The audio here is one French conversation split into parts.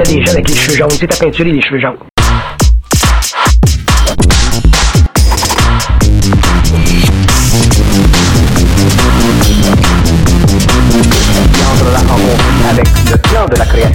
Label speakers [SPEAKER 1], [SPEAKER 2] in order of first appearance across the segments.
[SPEAKER 1] y a des jeunes avec les cheveux jaunes. Tu sais, ta peinture et les cheveux jaunes.
[SPEAKER 2] avec le plan de la création.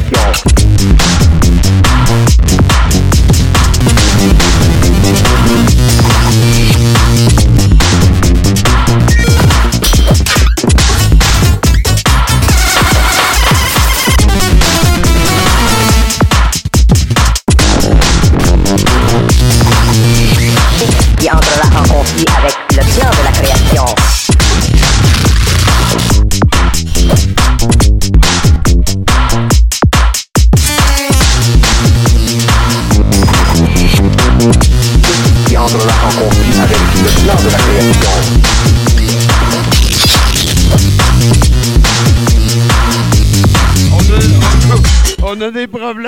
[SPEAKER 3] des problèmes.